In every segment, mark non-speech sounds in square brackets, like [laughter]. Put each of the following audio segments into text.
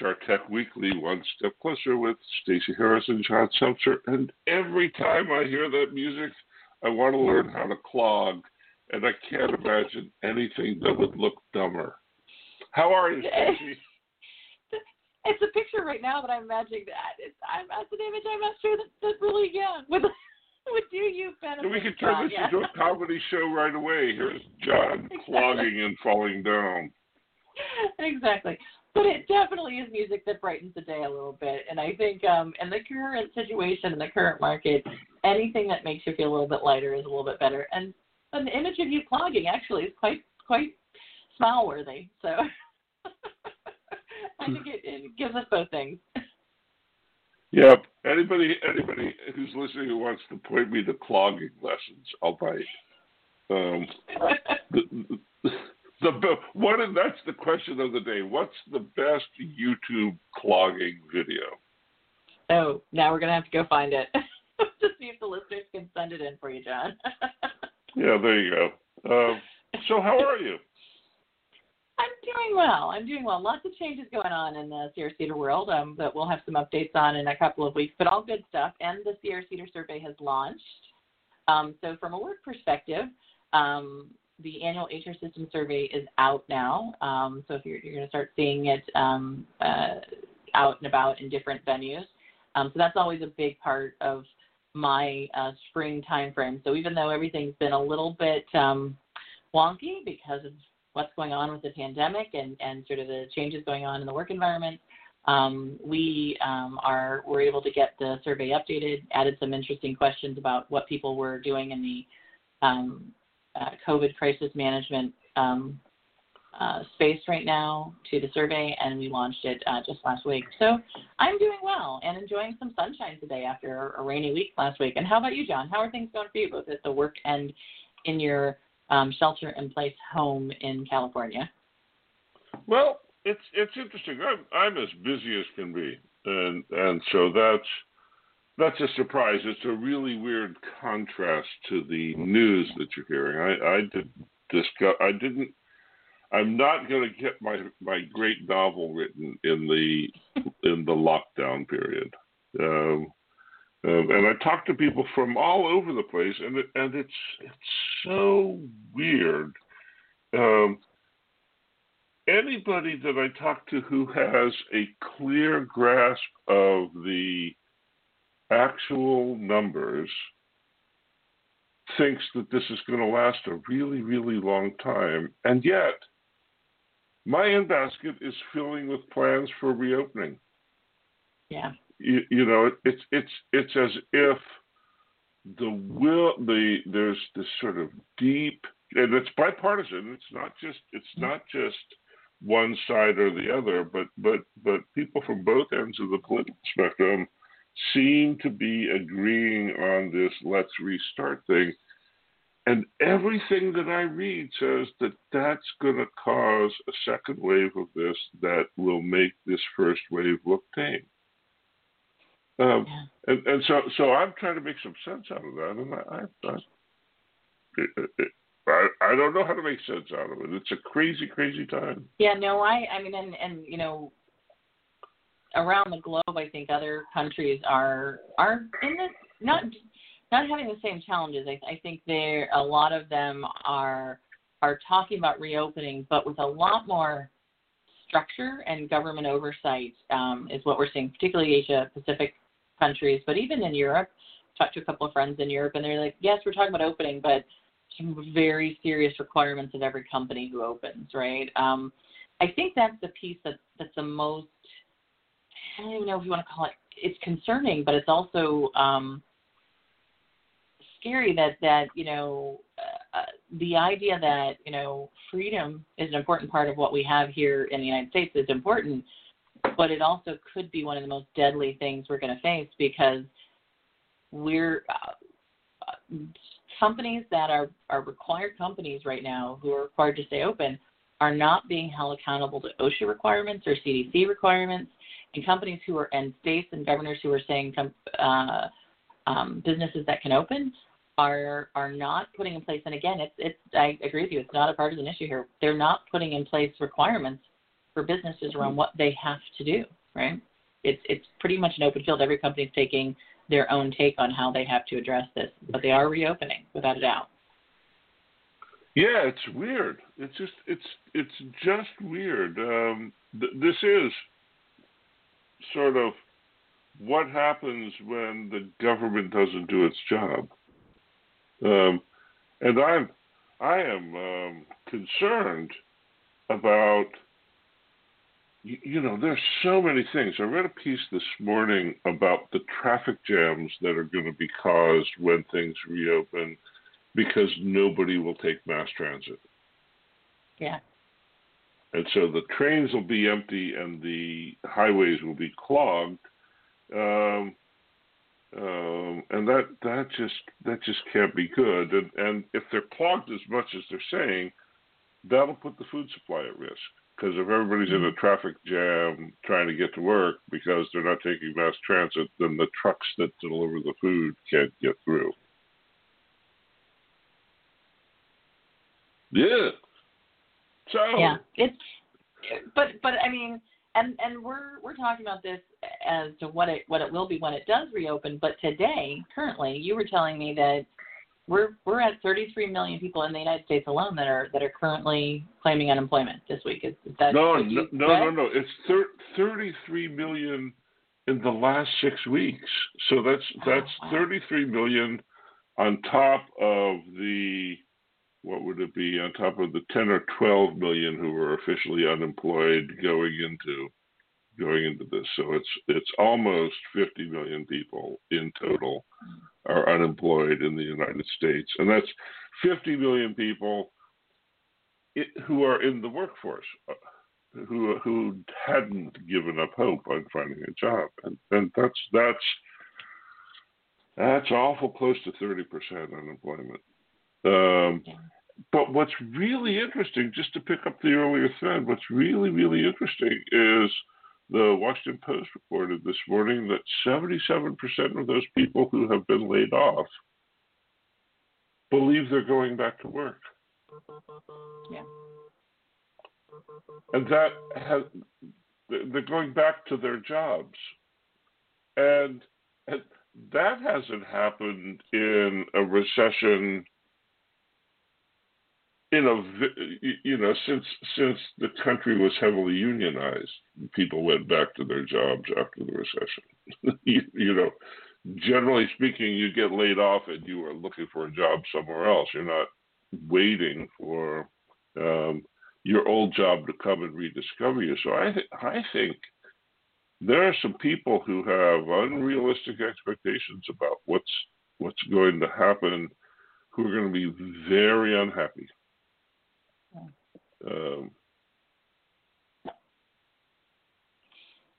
HR Tech Weekly, One Step Closer with Stacey Harris and John Sumser. And every time I hear that music, I want to learn how to clog, and I can't imagine anything that would look dumber. How are you, Stacey? [laughs] It's a picture right now, but I'm imagining that. It's, I'm, that's an image I'm not sure that, that really, yeah, would, [laughs] would do you benefit. We could turn this yeah. into a comedy show right away. Here's John [laughs] Exactly. clogging and falling down. exactly. But it definitely is music that brightens the day a little bit. And I think um in the current situation in the current market, anything that makes you feel a little bit lighter is a little bit better. And an image of you clogging actually is quite quite smile worthy. So [laughs] I think it, it gives us both things. Yep. Anybody anybody who's listening who wants to point me to clogging lessons, I'll bite. Um, the, [laughs] the, the what and that's the question of the day. What's the best YouTube clogging video? oh, now we're gonna have to go find it. [laughs] to see if the listeners can send it in for you, John. [laughs] Yeah, there you go. Um, so how are you? I'm doing well. I'm doing well. Lots of changes going on in the Sierra Cedar world um, that we'll have some updates on in a couple of weeks, but all good stuff. And the Sierra Cedar survey has launched. Um, so, from a work perspective, um, the annual HR system survey is out now. Um, so, if you're, you're going to start seeing it um, uh, out and about in different venues. Um, so, that's always a big part of my uh, spring time frame. So, even though everything's been a little bit um, wonky because of what's going on with the pandemic and, and sort of the changes going on in the work environment. Um, we um, are were able to get the survey updated, added some interesting questions about what people were doing in the um, uh, COVID crisis management um, uh, space right now to the survey, and we launched it uh, just last week. So I'm doing well and enjoying some sunshine today after a rainy week last week. And how about you, John? How are things going for you, both at the work and in your um, shelter in place home in California. Well, it's it's interesting. I'm I'm as busy as can be, and and so that's that's a surprise. It's a really weird contrast to the news that you're hearing. I I did discuss. I didn't. I'm not going to get my my great novel written in the in the lockdown period. Um, um, and I talked to people from all over the place, and it, and it's it's so weird. Um, anybody that I talk to who has a clear grasp of the actual numbers thinks that this is going to last a really, really long time, and yet my in basket is filling with plans for reopening Yeah. you, you know it's it's it's as if the will the there's this sort of deep and it's bipartisan it's not just it's mm-hmm. not just one side or the other but but but people from both ends of the political spectrum seem to be agreeing on this let's restart thing and everything that I read says that that's going to cause a second wave of this that will make this first wave look tame. Um, Yeah. and, and so, so I'm trying to make some sense out of that, and I, I, I, it, it, I, I don't know how to make sense out of it. It's a crazy, crazy time. Yeah, no, I I mean and and you know around the globe I think other countries are are in this not not having the same challenges. I I think there a lot of them are are talking about reopening but with a lot more structure and government oversight um, is what we're seeing, particularly Asia Pacific countries, but even in Europe. Talked to a couple of friends in Europe, and they're like, "Yes, we're talking about opening, but some very serious requirements of every company who opens, right?" Um, I think that's the piece that that's the most. I don't even know if you want to call it. It's concerning, but it's also um, scary that that you know uh, uh, the idea that you know freedom is an important part of what we have here in the United States is important, but it also could be one of the most deadly things we're going to face because we're uh, uh, companies that are are required companies right now who are required to stay open are not being held accountable to OSHA requirements or CDC requirements, and companies who are and states and governors who are saying uh, um, businesses that can open are are not putting in place. And again, it's it's I agree with you. It's not a partisan issue here. They're not putting in place requirements for businesses around what they have to do, right? It's it's pretty much an open field. Every company's taking their own take on how they have to address this, but they are reopening without a doubt. Yeah, it's weird. It's just it's it's just weird. Um, th- this is sort of what happens when the government doesn't do its job. Um, and I'm I am um, concerned about you know, there's so many things. I read a piece this morning about the traffic jams that are going to be caused when things reopen because nobody will take mass transit. Yeah. And so the trains will be empty and the highways will be clogged. Um, um, and that that just that just can't be good. And, and if they're clogged as much as they're saying, that'll put the food supply at risk. Because if everybody's in a mm-hmm. traffic jam trying to get to work because they're not taking mass transit, then the trucks that deliver the food can't get through. Yeah. So. Yeah, it's. But but I mean, and and we're we're talking about this as to what it what it will be when it does reopen. But today, currently, you were telling me that we're we're at 33 million people in the United States alone that are that are currently claiming unemployment this week. Is, is that no no no, no no It's thir- 33 million in the last six weeks. So that's oh, that's oh, wow. 33 million on top of the what would it be on top of the 10 or 12 million who were officially unemployed going into going into this. So it's it's almost 50 million people in total are unemployed in the United States, and that's 50 million people who are in the workforce, uh, who who hadn't given up hope on finding a job, and and that's that's that's awful close to 30% unemployment. Um, but what's really interesting, just to pick up the earlier thread, what's really, really interesting is the Washington Post reported this morning that 77% of those people who have been laid off believe they're going back to work. Yeah. And that has, they're going back to their jobs. And, and that hasn't happened in a recession in a you know since since the country was heavily unionized, people went back to their jobs after the recession. [laughs] you, you, know, generally speaking, you get laid off and you are looking for a job somewhere else. You're not waiting for um, your old job to come and rediscover you. So I th- I think there are some people who have unrealistic expectations about what's what's going to happen who are going to be very unhappy um,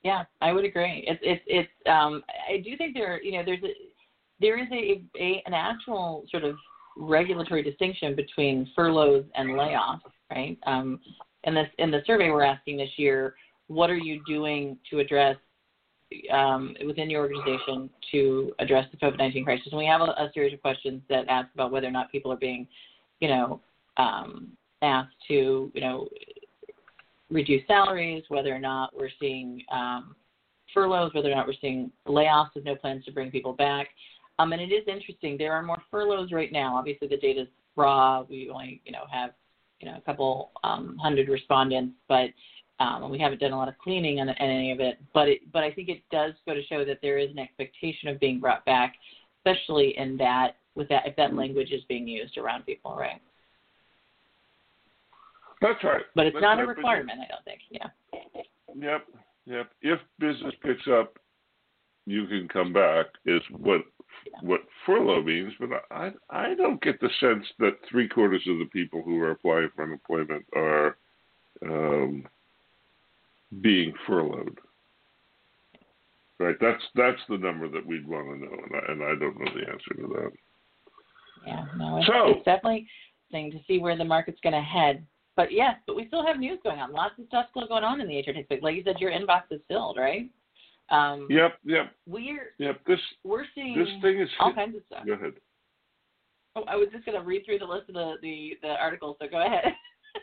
yeah, I would agree. It's it's it's. Um, I do think there, you know, there's a there is a, a an actual sort of regulatory distinction between furloughs and layoffs, right? Um, in this in the survey we're asking this year, what are you doing to address um, within your organization to address the COVID nineteen crisis? And we have a, a, series of questions that ask about whether or not people are being, you know, um, asked to, you know, reduce salaries, whether or not we're seeing um, furloughs, whether or not we're seeing layoffs with no plans to bring people back. Um, and it is interesting. There are more furloughs right now. Obviously, the data is raw. We only, you know, have you know a couple um, hundred respondents, but um, we haven't done a lot of cleaning on, on any of it. But it, but I think it does go to show that there is an expectation of being brought back, especially in that with that if that language is being used around people, right? That's right. But it's That's not right. a requirement, I don't think. Yeah. Yep. Yep. If business picks up, you can come back. Is what yeah. what furlough means. But I I don't get the sense that three quarters of the people who are applying for unemployment are um, being furloughed. Right. That's that's the number that we'd want to know, and I, and I don't know the answer to that. Yeah. No. It's, so, it's definitely thing to see where the market's going to head but yes, but we still have news going on. Lots of stuff still going on in the HR tech space. Like you said, your inbox is filled, right? Um, yep, yep. We're yep. This we're seeing this thing is all kinds of stuff. Go ahead. Oh, I was just going to read through the list of the the, the articles. So go ahead.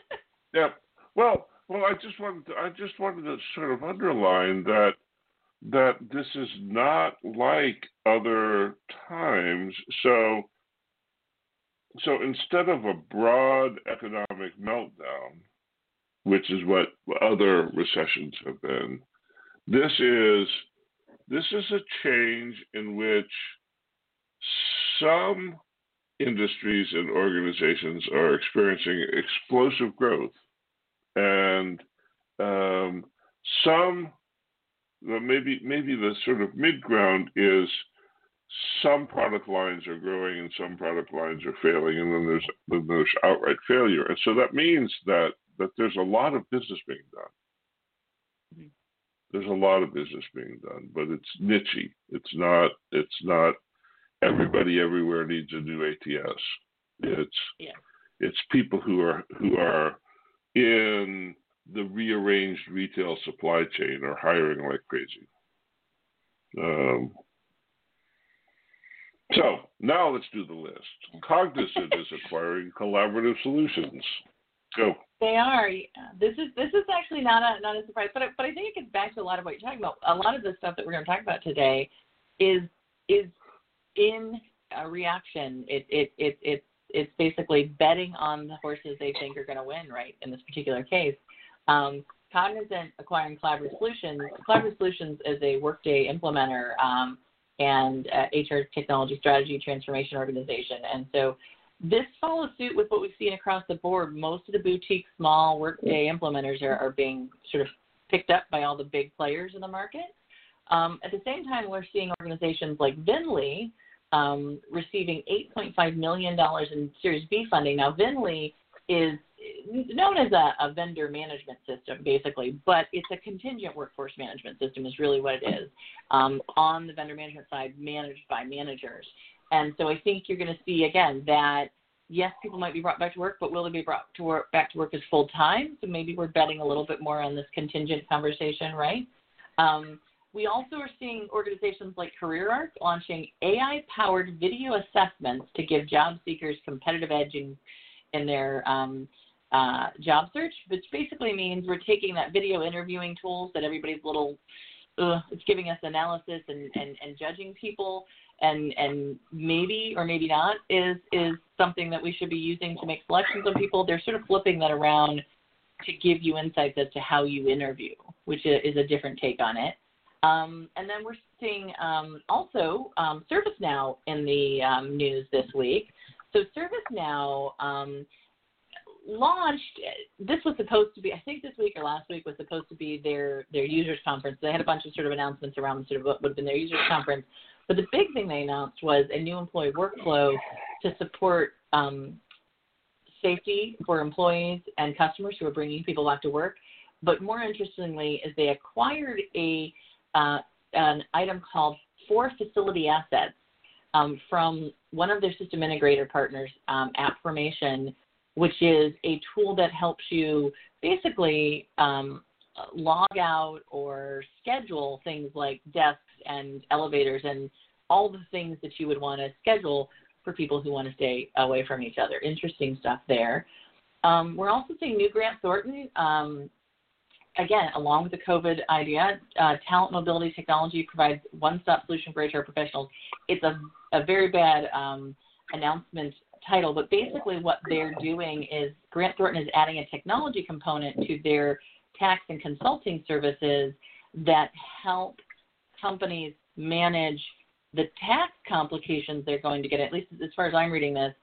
[laughs] yep. Well, well, I just wanted to, I just wanted to sort of underline that that this is not like other times. So so instead of a broad economic meltdown, which is what other recessions have been, this is this is a change in which some industries and organizations are experiencing explosive growth, and um, some maybe maybe the sort of mid ground is some product lines are growing and some product lines are failing, and then there's then there's outright failure, and so that means that that there's a lot of business being done. Mm-hmm. There's a lot of business being done, but it's nichey. It's not. It's not. Everybody everywhere needs a new ATS. It's yeah. it's people who are who are in the rearranged retail supply chain are hiring like crazy. Um, so now let's do the list. Cognizant is acquiring Collaborative Solutions. Go. They are. This is this is actually not a not a surprise, but I, but I think it gets back to a lot of what you're talking about. A lot of the stuff that we're going to talk about today is is in a reaction. It it it it's it's basically betting on the horses they think are going to win. Right in this particular case, um, Cognizant acquiring Collaborative Solutions. Collaborative Solutions is a Workday implementer. Um, and uh, HR technology strategy transformation organization. And so this follows suit with what we've seen across the board. Most of the boutique small Workday implementers are, are being sort of picked up by all the big players in the market. Um, at the same time, we're seeing organizations like VNDLY um, receiving $8.5 million in Series B funding. Now, VNDLY is known as a, a, vendor management system, basically, but it's a contingent workforce management system, is really what it is, um, on the vendor management side, managed by managers. And so I think you're going to see, again, that yes, people might be brought back to work, but will they be brought to work, back to work as full time? So maybe we're betting a little bit more on this contingent conversation, right? Um, we also are seeing organizations like CareerArc launching AI powered video assessments to give job seekers competitive edge in, in their um, uh, job search, which basically means we're taking that video interviewing tools that everybody's little, uh, it's giving us analysis and, and, and judging people and and maybe or maybe not is is something that we should be using to make selections on people. They're sort of flipping that around to give you insights as to how you interview, which is a different take on it. Um, and then we're seeing um, also um, ServiceNow in the um, news this week. So ServiceNow um, launched this was supposed to be i think this week or last week was supposed to be their their users conference. They had a bunch of sort of announcements around sort of what would have been their users conference. But the big thing they announced was a new employee workflow to support um, safety for employees and customers who are bringing people back to work. But more interestingly is they acquired a uh, an item called for facility assets um, from one of their system integrator partners um, AppFormation which is a tool that helps you basically um, log out or schedule things like desks and elevators and all the things that you would want to schedule for people who want to stay away from each other. Interesting stuff there. Um, we're also seeing new Grant Thornton. Um, again, along with the COVID idea, uh, talent mobility technology provides one-stop solution for HR professionals. It's a, a very bad um, announcement title, but basically what they're doing is Grant Thornton is adding a technology component to their tax and consulting services that help companies manage the tax complications they're going to get, at least as far as I'm reading this,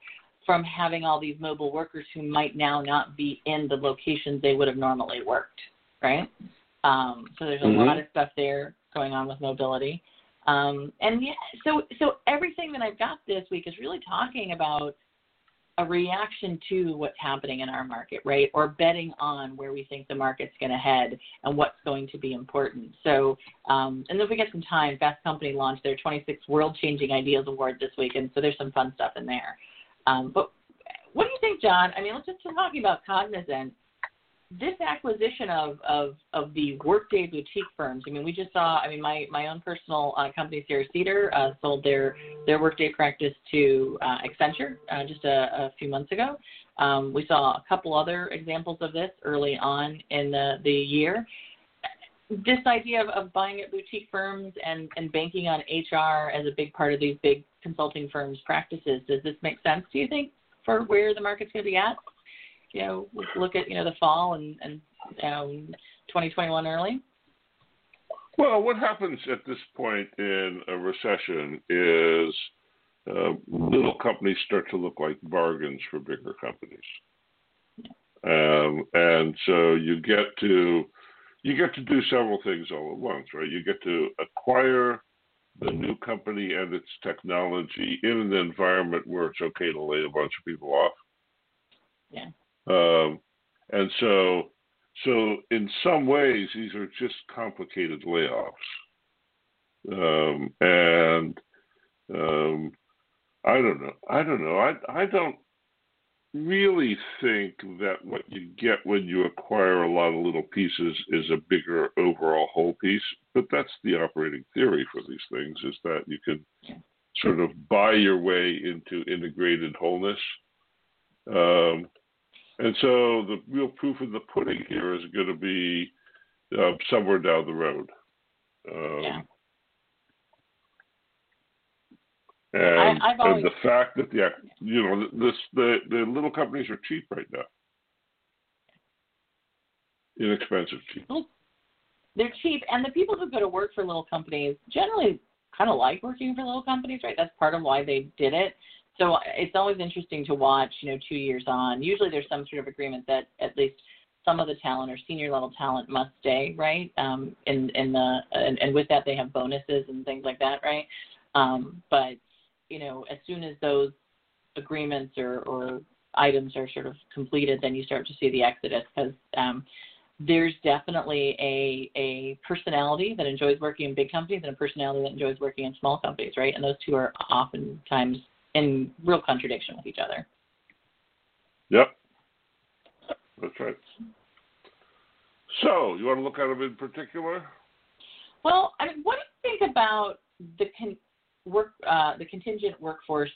from having all these mobile workers who might now not be in the locations they would have normally worked, right? Um, so there's a mm-hmm. lot of stuff there going on with mobility. Um, and yeah, so so everything that I've got this week is really talking about a reaction to what's happening in our market, right? Or betting on where we think the market's going to head and what's going to be important. So, um, and then if we get some time, Fast Company launched their 26 World Changing Ideas Award this week, and so there's some fun stuff in there. Um, but what do you think, John? I mean, let's just talking about Cognizant this acquisition of, of, of the Workday boutique firms, I mean, we just saw, I mean, my, my own personal uh, company, Sierra Cedar, uh, sold their, their Workday practice to uh, Accenture uh, just a, a, few months ago. Um, we saw a couple other examples of this early on in the, the year. This idea of, of buying at boutique firms and, and banking on HR as a big part of these big consulting firms' practices, does this make sense, do you think, for where the market's going to be at? You know, look at, you know, the fall and, and um, 2021 early? Well, what happens at this point in a recession is uh, little companies start to look like bargains for bigger companies, um, and so you get to you get to do several things all at once, right? You get to acquire the new company and its technology in an environment where it's okay to lay a bunch of people off. Yeah. Um, and so so in some ways, these are just complicated layoffs, um, and um, I don't know. I don't know. I I don't really think that what you get when you acquire a lot of little pieces is a bigger overall whole piece. But that's the operating theory for these things: is that you can sort of buy your way into integrated wholeness. Um, and so the real proof of the pudding here is going to be uh, somewhere down the road. Um, yeah. And, I, always, and, the fact that the you know this the the little companies are cheap right now, inexpensive cheap. They're cheap, and the people who go to work for little companies generally kind of like working for little companies, right? That's part of why they did it so it's always interesting to watch, you know, two years on. Usually there's some sort of agreement that at least some of the talent or senior level talent must stay, right? Um, in in the and, and with that they have bonuses and things like that, right? Um, but you know, as soon as those agreements or, or items are sort of completed, then you start to see the exodus because um, there's definitely a a personality that enjoys working in big companies and a personality that enjoys working in small companies, right? And those two are oftentimes in real contradiction with each other. Yep, that's right. So, you want to look at them in particular? Well, I mean, what do you think about the con- work, uh, the contingent workforce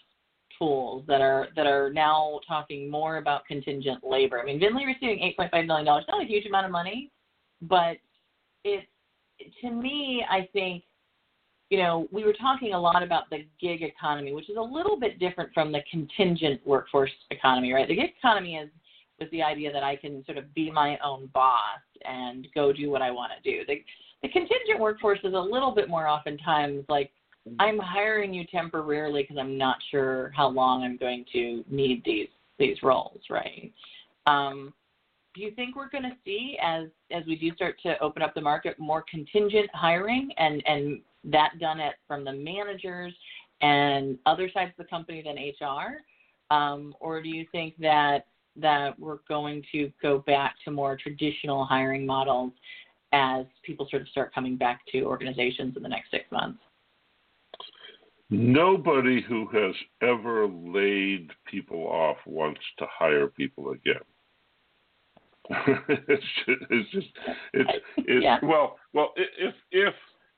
tools that are that are now talking more about contingent labor? I mean, VNDLY receiving eight point five million dollars, not a huge amount of money, but it's to me, I think you know, we were talking a lot about the gig economy, which is a little bit different from the contingent workforce economy, right? The gig economy is was the idea that I can sort of be my own boss and go do what I want to do. The the contingent workforce is a little bit more oftentimes like I'm hiring you temporarily because I'm not sure how long I'm going to need these these roles, right? Um, do you think we're going to see as as we do start to open up the market more contingent hiring and and that done at from the managers and other sides of the company than HR, um, or do you think that that we're going to go back to more traditional hiring models as people sort of start coming back to organizations in the next six months? Nobody who has ever laid people off wants to hire people again. [laughs] it's, just, it's just it's, it's yeah. well well if if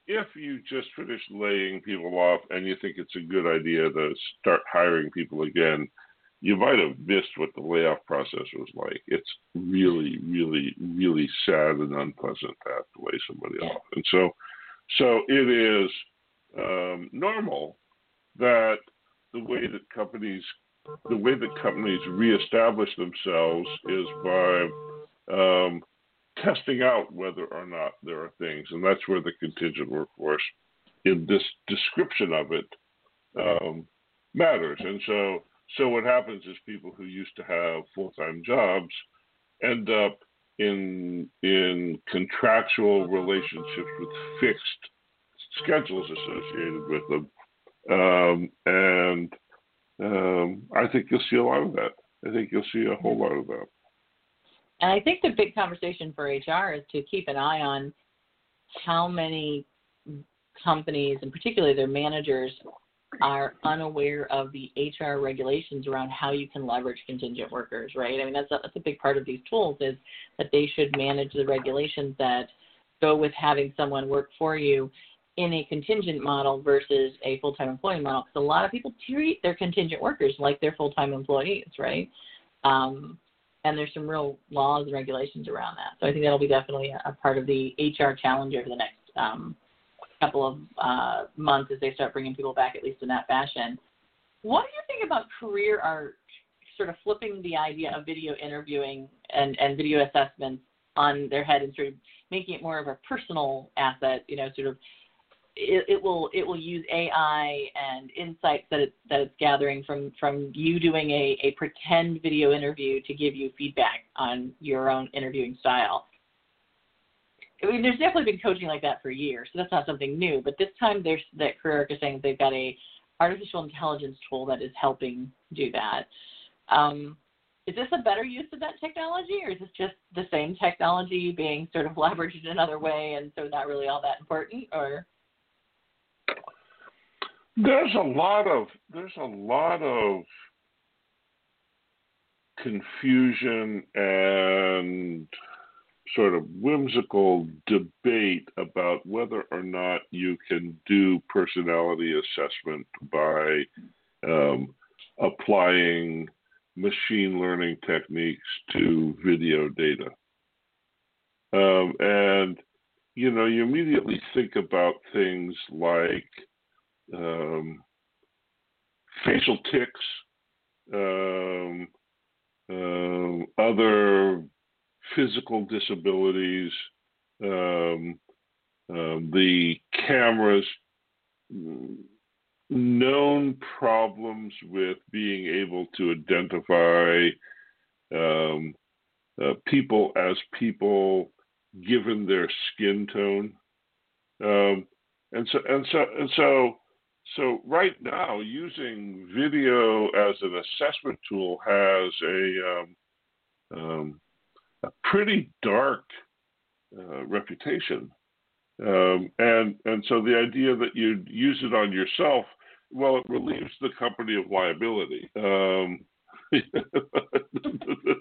if you just finish laying people off and you think it's a good idea to start hiring people again, you might have missed what the layoff process was like. It's really, really, really sad and unpleasant to have to lay somebody off. And so, so it is um, normal that the way that companies, the way that companies reestablish themselves is by um, testing out whether or not there are things, and that's where the contingent workforce, in this description of it, um, matters. And so, so what happens is people who used to have full-time jobs end up in in contractual relationships with fixed schedules associated with them, um, and um, I think you'll see a lot of that. I think you'll see a whole lot of that. And I think the big conversation for HR is to keep an eye on how many companies, and particularly their managers, are unaware of the HR regulations around how you can leverage contingent workers, right? I mean, that's a, that's a big part of these tools is that they should manage the regulations that go with having someone work for you in a contingent model versus a full-time employee model. Because a lot of people treat their contingent workers like they're full-time employees, right? Um, and there's some real laws and regulations around that. So I think that'll be definitely a, part of the HR challenge over the next um, couple of uh, months as they start bringing people back, at least in that fashion. What do you think about CareerArc sort of flipping the idea of video interviewing and, and video assessments on their head and sort of making it more of a personal asset, you know, sort of it, it, will it will use AI and insights that it's that it's gathering from from you doing a, a pretend video interview to give you feedback on your own interviewing style. I mean, there's definitely been coaching like that for years, so that's not something new. But this time, there's that Career is saying they've got a artificial intelligence tool that is helping do that. Um, is this a better use of that technology, or is this just the same technology being sort of [laughs] leveraged in another way, and so not really all that important? Or there's a lot of there's a lot of confusion and sort of whimsical debate about whether or not you can do personality assessment by um, applying machine learning techniques to video data. Um, and, you know, you immediately think about things like um, facial tics, um, um other physical disabilities, um, um, the cameras known problems with being able to identify um, uh, people as people given their skin tone. Um, and so and so and so so right now using video as an assessment tool has a um, um, a pretty dark uh, reputation. Um, and and so the idea that you use it on yourself well, it relieves the company of liability. Um, [laughs] the,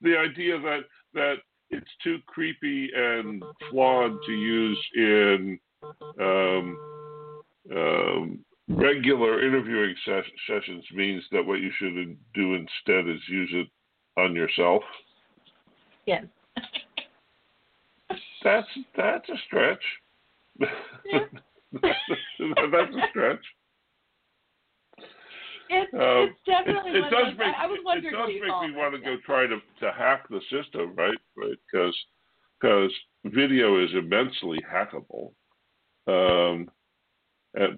the idea that that it's too creepy and flawed to use in um, um, regular interviewing ses- sessions means that what you should do instead is use it on yourself. Yes. [laughs] that's that's a stretch. [laughs] Yeah. that's a stretch. It's, um, it's definitely. It, it does make. I, I was wondering it does make me want to go try to to hack the system, right? Right, because because video is immensely hackable. Um,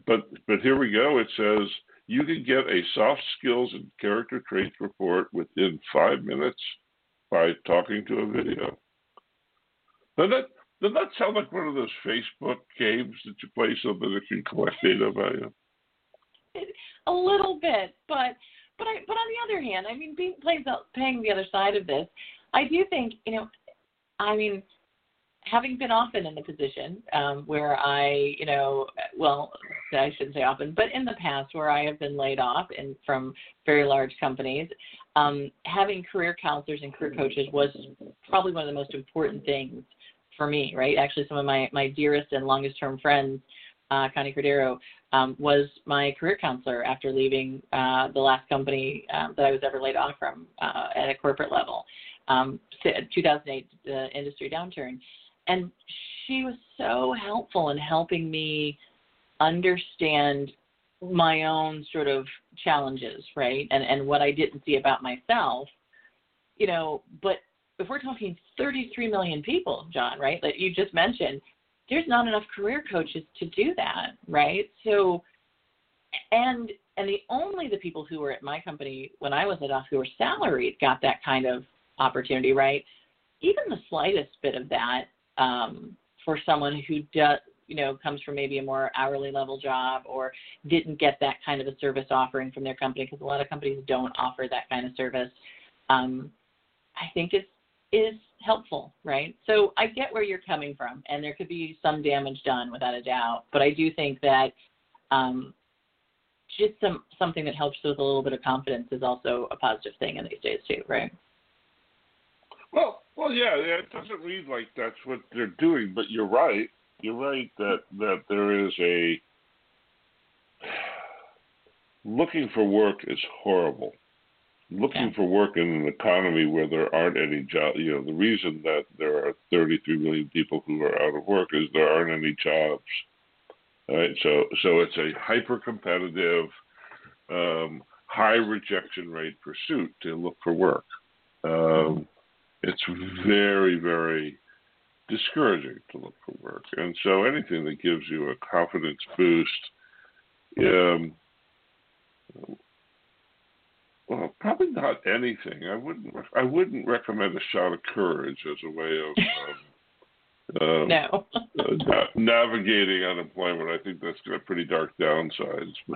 but but here we go. It says you can get a soft skills and character traits report within five minutes by talking to a video. Doesn't that doesn't that sound like one of those Facebook games that you play so that it can collect data about you? [laughs] a little bit, but but I but on the other hand, I mean, being playing the, paying the other side of this, I do think you know, I mean, having been often in the position um, where I, you know, well, I shouldn't say often, but in the past where I have been laid off and from very large companies, um, having career counselors and career coaches was probably one of the most important things for me. Right? Actually, some of my my dearest and longest term friends uh, Connie Cordero, um, was my career counselor after leaving uh, the last company um, that I was ever laid off from uh, at a corporate level, um, 2008 uh, industry downturn. And she was so helpful in helping me understand my own sort of challenges, right? And and what I didn't see about myself, you know, but if we're talking 33 million people, John, right? That you just mentioned, there's not enough career coaches to do that, right? So, and and the only the people who were at my company when I was at off who were salaried got that kind of opportunity, right? Even the slightest bit of that um, for someone who does, you know, comes from maybe a more hourly level job or didn't get that kind of a service offering from their company because a lot of companies don't offer that kind of service. Um, I think it's is helpful, right? So I get where you're coming from, and there could be some damage done without a doubt. But I do think that um, just some something that helps with a little bit of confidence is also a positive thing in these days too, right? Well, well, yeah, it doesn't read like that's what they're doing, but you're right. You're right that that there is a [sighs] looking for work is horrible. Looking Yeah. for work in an economy where there aren't any jobs. You know, the reason that there are 33 million people who are out of work is there aren't any jobs. Right. So so it's a hyper competitive, um, high rejection rate pursuit to look for work. Um, it's very very discouraging to look for work, and so anything that gives you a confidence boost. Um, well, probably not anything. I wouldn't. I wouldn't recommend a shot of courage as a way of um, [laughs] um, No. uh, na- navigating unemployment. I think that's got pretty dark downsides. [laughs]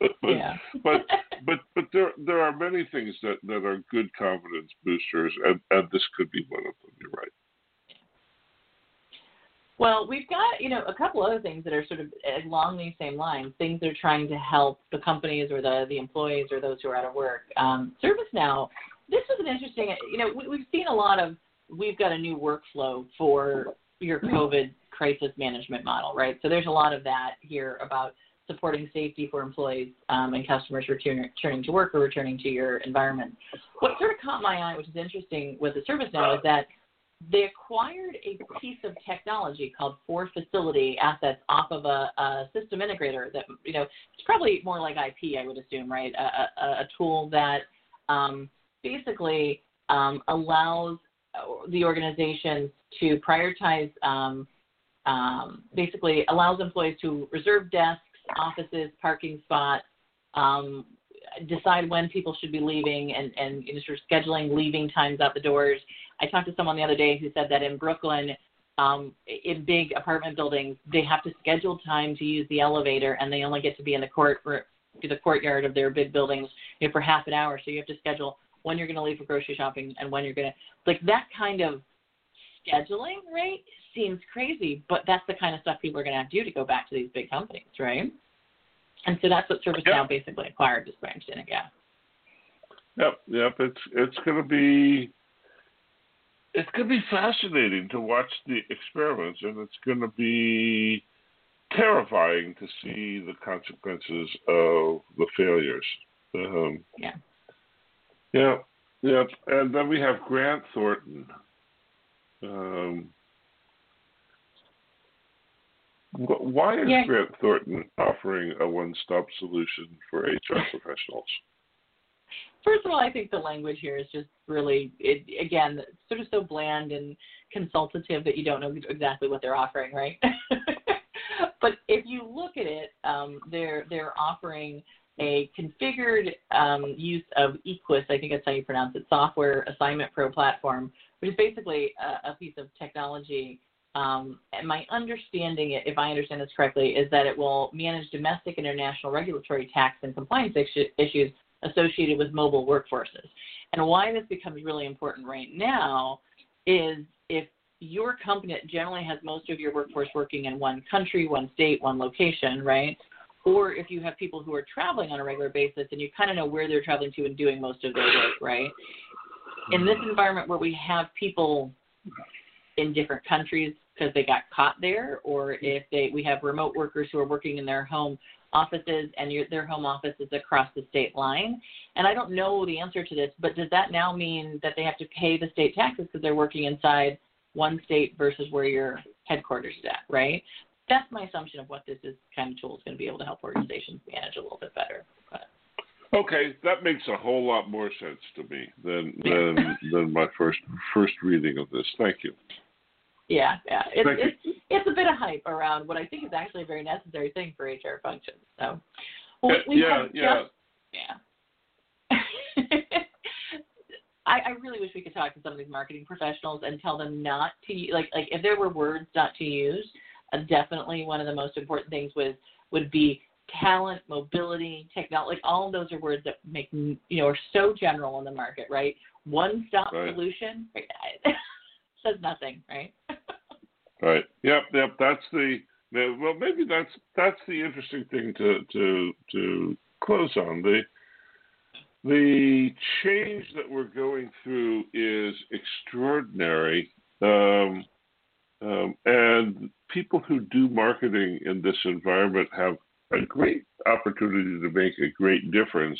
but, yeah. but [laughs] but but there there are many things that that are good confidence boosters, and and this could be one of them. You're right. Well, we've got, you know, a couple other things that are sort of along these same lines, things that are trying to help the companies or the, the employees or those who are out of work. Um, ServiceNow, this was an interesting, you know, we, we've seen a lot of, we've got a new workflow for your COVID crisis management model, right? So there's a lot of that here about supporting safety for employees um, and customers return, returning to work or returning to your environment. What sort of caught my eye, which is interesting with the ServiceNow, is that they acquired a piece of technology called For Facility Assets off of a, a system integrator that you know it's probably more like IP, I would assume, right? A, a, a tool that um, basically um, allows the organizations to prioritize, um, um, basically allows employees to reserve desks, offices, parking spots, um, decide when people should be leaving, and and you know, sort of scheduling leaving times out the doors. I talked to someone the other day who said that in Brooklyn, um, in big apartment buildings, they have to schedule time to use the elevator, and they only get to be in the court to the courtyard of their big buildings you know, for half an hour. So you have to schedule when you're going to leave for grocery shopping and when you're going to like that kind of scheduling, right? Seems crazy, but that's the kind of stuff people are going to have to do to go back to these big companies, right? And so that's what ServiceNow Yep. basically acquired, is my understanding. Yeah. Yep, yep. It's it's going to be it's going to be fascinating to watch the experiments, and it's going to be terrifying to see the consequences of the failures. Um, Yeah. Yeah, yeah. And then we have Grant Thornton. Um, why is Yeah. Grant Thornton offering a one-stop solution for HR professionals? First of all, I think the language here is just really, it, again, sort of so bland and consultative that you don't know exactly what they're offering, right? [laughs] but if you look at it, um, they're they're offering a configured um, use of Equus, I think that's how you pronounce it, Software Assignment Pro platform, which is basically a, a piece of technology. Um, and my understanding, if I understand this correctly, is that it will manage domestic and international regulatory tax and compliance issues associated with mobile workforces. And why this becomes really important right now is if your company generally has most of your workforce working in one country, one state, one location, right? Or if you have people who are traveling on a regular basis and you kind of know where they're traveling to and doing most of their work, right? In this environment where we have people in different countries because they got caught there, or if they we have remote workers who are working in their home offices and your, their home office is across the state line. And I don't know the answer to this, but does that now mean that they have to pay the state taxes because they're working inside one state versus where your headquarters is at, right? That's my assumption of what this is kind of tool is going to be able to help organizations manage a little bit better. But Okay, that makes a whole lot more sense to me than than than my first first reading of this. Thank you. Yeah, yeah, it's it's it's a bit of hype around what I think is actually a very necessary thing for HR functions. So, we, we yeah, yeah. just yeah. [laughs] I, I really wish we could talk to some of these marketing professionals and tell them not to like like if there were words not to use. Uh, definitely one of the most important things was would be talent, mobility, technology. Like all of those are words that make you know are so general in the market, right? One stop Right. solution right, [laughs] says nothing, right? Right. Yep. Yep. That's the well. Maybe that's that's the interesting thing to to to close on the the change that we're going through is extraordinary, um, um, and people who do marketing in this environment have a great opportunity to make a great difference.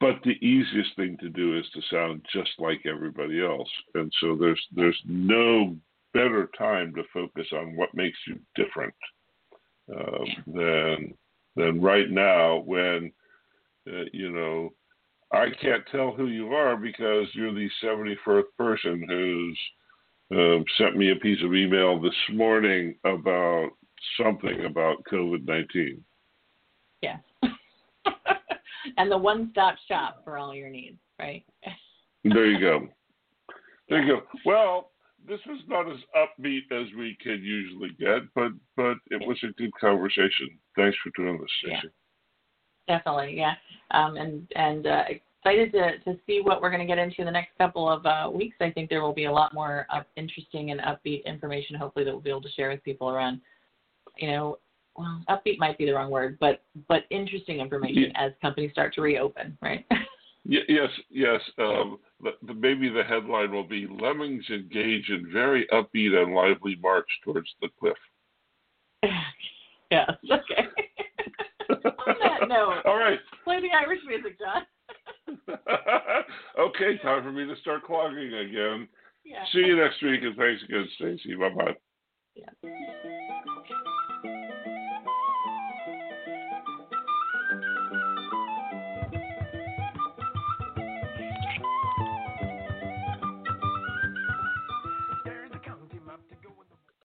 but the easiest thing to do is to sound just like everybody else. And so there's there's no better time to focus on what makes you different um, than than right now when uh, you know I can't tell who you are because you're the 71st person who's um, sent me a piece of email this morning about something about COVID 19. Yes. [laughs] and the one stop shop for all your needs, right? [laughs] there you go. There you go. Well, this was not as upbeat as we can usually get, but but it was a good conversation. Thanks for doing this, Stacey. Yeah. Definitely, yeah. Um, and and uh, excited to to see what we're going to get into in the next couple of uh, weeks. I think there will be a lot more uh, interesting and upbeat information. Hopefully, that we'll be able to share with people around, you know, well, upbeat might be the wrong word, but but interesting information yeah. as companies start to reopen, right? [laughs] yes, yes. Um, maybe the headline will be Lemmings engage in very upbeat and lively march towards the cliff. [laughs] yes. Okay. [laughs] On that note, all right. Play the Irish music, John. [laughs] okay, time for me to start clogging again. Yeah. See you next week, and thanks again, Stacey. Bye bye. Yeah.